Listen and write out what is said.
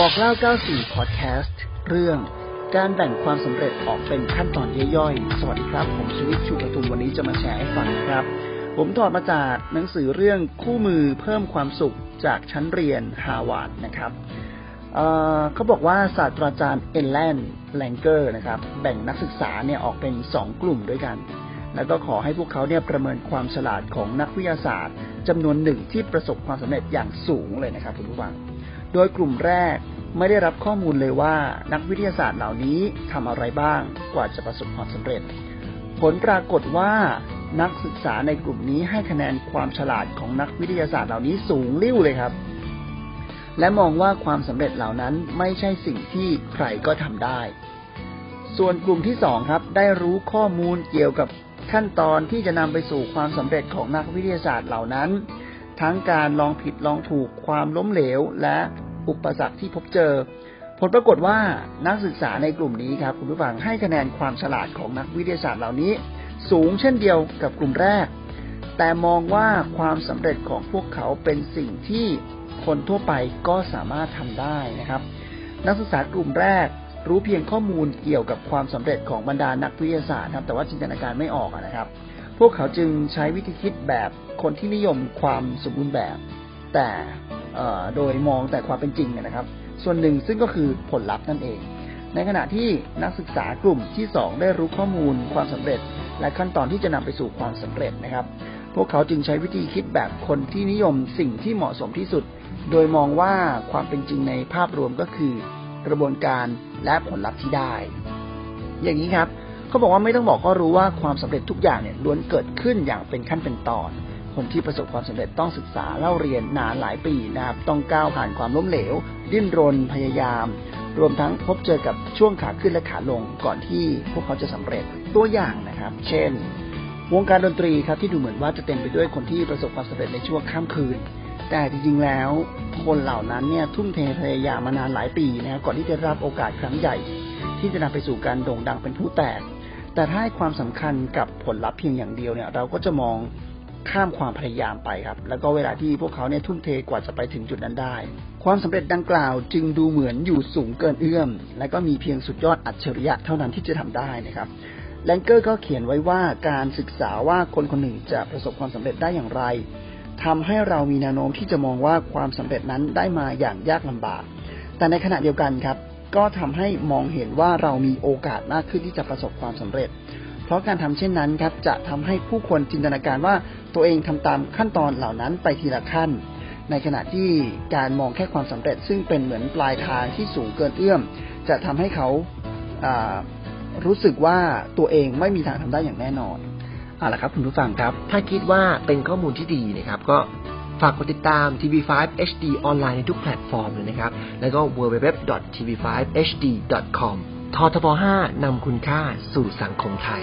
บอกเล่า 94 Podcast เรื่องการแบ่งความสำเร็จออกเป็นขั้นตอนย่อยๆ สวัสดีครับ ผมชวิตชูประทุมวันนี้จะมาแชร์ให้ฟังครับ ผมถอดมาจากหนังสือเรื่องคู่มือเพิ่มความสุขจากชั้นเรียนฮาวาดนะครับเเขาบอกว่าศาสตราจารย์เอลแลนแลงเกอร์นะครับ แบ่งนักศึกษาเนี่ยออกเป็น2กลุ่มด้วยกัน แล้วก็ขอให้พวกเขาเนี่ยประเมินความฉลาดของนักวิทยาศาสตร์จำนวนหนึ่งที่ประสบความสำเร็จอย่างสูงเลยนะครับคุณผู้ฟัง โดยกลุ่มแรกไม่ได้รับข้อมูลเลยว่านักวิทยาศาสตร์เหล่านี้ทำอะไรบ้างกว่าจะประสบความสำเร็จ ผลปรากฏว่านักศึกษาในกลุ่มนี้ให้คะแนนความฉลาดของนักวิทยาศาสตร์เหล่านี้สูงลิ่วเลยครับ และมองว่าความสำเร็จเหล่านั้นไม่ใช่สิ่งที่ใครก็ทำได้ ส่วนกลุ่มที่สองครับ ได้รู้ข้อมูลเกี่ยวกับขั้นตอนที่จะนำไปสู่ความสำเร็จของนักวิทยาศาสตร์เหล่านั้น ทั้งการลองผิดลองถูกความล้มเหลว และอุปสรรคที่พบเจอ ผลปรากฏว่านักศึกษาในกลุ่มนี้ครับคุณผู้ฟังให้คะแนนความฉลาดของนักวิทยาศาสตร์เหล่านี้ สูงเช่นเดียวกับกลุ่มแรก แต่มองว่าความสำเร็จของพวกเขาเป็นสิ่งที่คนทั่วไปก็สามารถทำได้นะครับ นักศึกษากลุ่มแรกรู้เพียงข้อมูลเกี่ยวกับความสำเร็จของบรรดานักวิทยาศาสตร์ครับแต่ว่าจินตนาการไม่ออกนะครับ วกเขาจึงใช้วิธีคิดแบบคนที่นิยมความสมบูรณ์แบบ แต่โดยมองแต่ความเป็นจริงนะครับ ส่วนหนึ่งซึ่งก็คือผลลัพธ์นั่นเอง ในขณะที่นักศึกษากลุ่มที่สองได้รู้ข้อมูลความสำเร็จ และขั้นตอนที่จะนำไปสู่ความสำเร็จนะครับ พวกเขาจึงใช้วิธีคิดแบบคนที่นิยมสิ่งที่เหมาะสมที่สุด โดยมองว่าความเป็นจริงในภาพรวมก็คือกระบวนการและผลลัพธ์ที่ได้ อย่างนี้ครับ เขาบอกว่าไม่ต้องบอกก็รู้ว่าความสำเร็จทุกอย่างเนี่ยล้วนเกิดขึ้นอย่างเป็นขั้นเป็นตอน คนที่ประสบความสำเร็จต้องศึกษาเล่าเรียนนานหลายปีนะครับ ต้องก้าวผ่านความล้มเหลว ดิ้นรนพยายาม รวมทั้งพบเจอกับช่วงขาขึ้นและขาลงก่อนที่พวกเขาจะสำเร็จตัวอย่างนะครับ เช่น วงการดนตรีครับที่ดูเหมือนว่าจะเต็มไปด้วยคนที่ประสบความสำเร็จในช่วงข้ามคืน แต่จริงๆแล้วคนเหล่านั้นเนี่ยทุ่มเทพยายามมานานหลายปีนะครับก่อนที่จะรับโอกาสครั้งใหญ่ที่จะนำไปสู่การโด่งดังเป็นผู้แตก แต่ถ้าให้ความสำคัญกับผลลัพธ์เพียงอย่างเดียวเนี่ย เราก็จะมองข้ามความพยายามไปครับ แล้วก็เวลาที่พวกเขาเนี่ยทุ่มเทกว่าจะไปถึงจุดนั้นได้ ความสำเร็จดังกล่าวจึงดูเหมือนอยู่สูงเกินเอื้อม และก็มีเพียงสุดยอดอัจฉริยะเท่านั้นที่จะทำได้นะครับแลงเกอร์ก็เขียนไว้ว่าการศึกษาว่าคนคนหนึ่งจะประสบความสำเร็จได้อย่างไรทำให้เรามีแนวโน้มที่จะมองว่าความสำเร็จนั้นได้มาอย่างยากลำบาก แต่ในขณะเดียวกันครับ ก็ทำให้มองเห็นว่าเรามีโอกาสมากขึ้นที่จะประสบความสำเร็จ เพราะการทำเช่นนั้นครับจะทำให้ผู้คนจินตนาการว่าตัวเองทำตามขั้นตอนเหล่านั้นไปทีละขั้น ในขณะที่การมองแค่ความสำเร็จ ซึ่งเป็นเหมือนปลายทางที่สูงเกินเอื้อม จะทำให้เขารู้สึกว่าตัวเองไม่มีทางทำได้อย่างแน่นอนเอาละครับคุณผู้ฟังครับ ถ้าคิดว่าเป็นข้อมูลที่ดีนะครับ ก็ ฝากกดติดตาม TV5 HD ออนไลน์ในทุกแพลตฟอร์มเลยนะครับ แล้วก็ www.tv5hd.com ททบ5นำคุณค่าสู่สังคมไทย